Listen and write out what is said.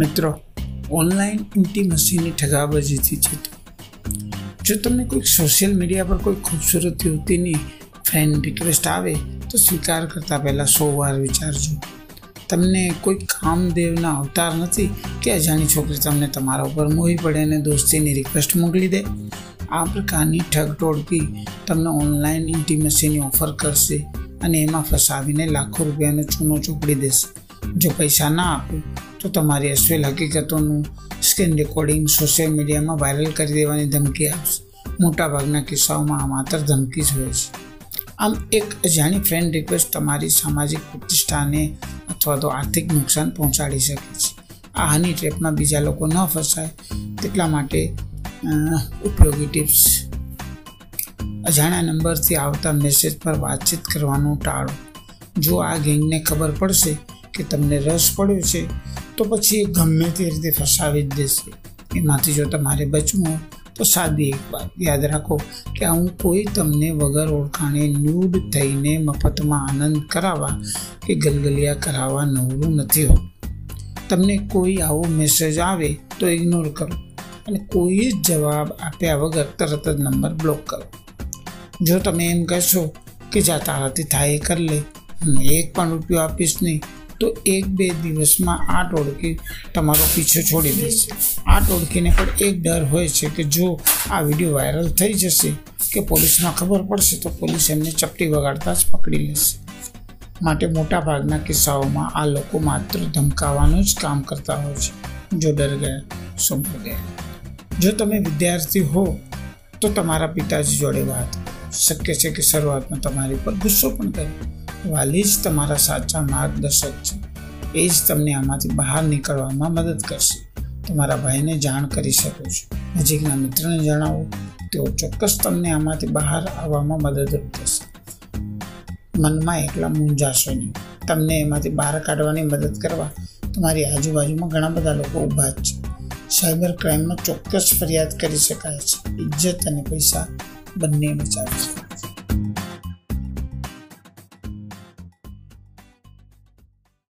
મિત્રો ઓનલાઈન ઇન્ટીમસીની ઠગાબાજીથી છે જો તમને કોઈક સોશિયલ મીડિયા પર કોઈ ખૂબસૂરત યુવતીની ફ્રેન્ડ રિક્વેસ્ટ આવે, તો સ્વીકાર કરતાં પહેલાં સો વાર વિચારજો. તમને કોઈ કામદેવના અવતાર નથી કે અજાણી છોકરી તમને તમારા ઉપર મોહી પડે અને દોસ્તીની રિક્વેસ્ટ મોકલી દે? આ પ્રકારની ઠગ ટોળકી તમને ઓનલાઈન ઇન્ટીમસીની ઓફર કરશે અને એમાં ફસાવીને લાખો રૂપિયાનો ચૂનો ચોપડી દેશે. જો પૈસા ના આપો તો તમારી અશ્વેલ હકીકતોનું સ્ક્રીન રેકોર્ડિંગ સોશિયલ મીડિયામાં વાયરલ કરી દેવાની ધમકી આપશે. મોટાભાગના કિસ્સાઓમાં આ માત્ર ધમકી જ હોય છે. આમ એક અજાણી ફ્રેન્ડ રિક્વેસ્ટ તમારી સામાજિક પ્રતિષ્ઠાને અથવા તો આર્થિક નુકસાન પહોંચાડી શકે છે. આ હની ટ્રેપમાં બીજા લોકો ન ફસાય તેટલા માટે ઉપયોગી ટિપ્સ અજાણ્યા નંબરથી આવતા મેસેજ પર વાતચીત કરવાનું ટાળો. જો આ ગેંગને ખબર પડશે કે તમને રસ પડ્યો છે તો પછી ગમે તે રીતે ફસાવી જ દેશે. એમાંથી જો તમારે બચવું હોય, તો સાદી એક વાત. યાદ રાખો કે હું કોઈ તમને વગર ઓળખાણે ન્યૂડ થઈને મફતમાં આનંદ કરાવવા કે ગલગલિયા કરાવવા નવરું નથી હોતું. તમને કોઈ આવો મેસેજ આવે તો ઇગ્નોર કરો અને કોઈ જ જવાબ આપ્યા વગર તરત જ નંબર બ્લોક કરો. જો તમે એમ કહેશો કે જા તારાથી થાય એ કરી લે, હું એક પણ રૂપિયો આપીશ નહીં. તો એક બે દિવસમાં આ ટોળકી તમારો પીછો છોડી દેશે. આ ટોળકીને પણ એક ડર હોય છે કે જો આ વીડિયો વાયરલ થઈ જશે કે પોલીસમાં ખબર પડશે તો પોલીસ એમને ચપટી વગાડતા જ પકડી લેશે. માટે મોટા ભાગના કિસ્સાઓમાં આ લોકો માત્ર ધમકાવાનું જ કામ કરતા હોય છે. જો ડર ગયા સો ગયા. જો તમે વિદ્યાર્થી હો, તો તમારા પિતાજી જોડે વાત. શક્ય છે કે શરૂઆતમાં તમારી પર ગુસ્સો પણ કરે. વાલી જ તમારા સાચા માર્ગદર્શક છે. એ જ તમને આમાંથી બહાર નીકળવામાં મદદ કરશે. તમારા ભાઈને જાણ કરી શકો છો. નજીકના મિત્રને જણાવો. તેઓ ચોક્કસ તમને આમાંથી બહાર આવવામાં મદદરૂપ થશે મનમાં એકલા મૂંઝાશો નહીં. તમને એમાંથી બહાર કાઢવાની મદદ કરવા તમારી આજુબાજુમાં ઘણા બધા લોકો ઊભા છે. સાયબર ક્રાઇમમાં ચોક્કસ ફરિયાદ કરી શકાય છે. ઇજ્જત અને પૈસા બંને બચાવે છે.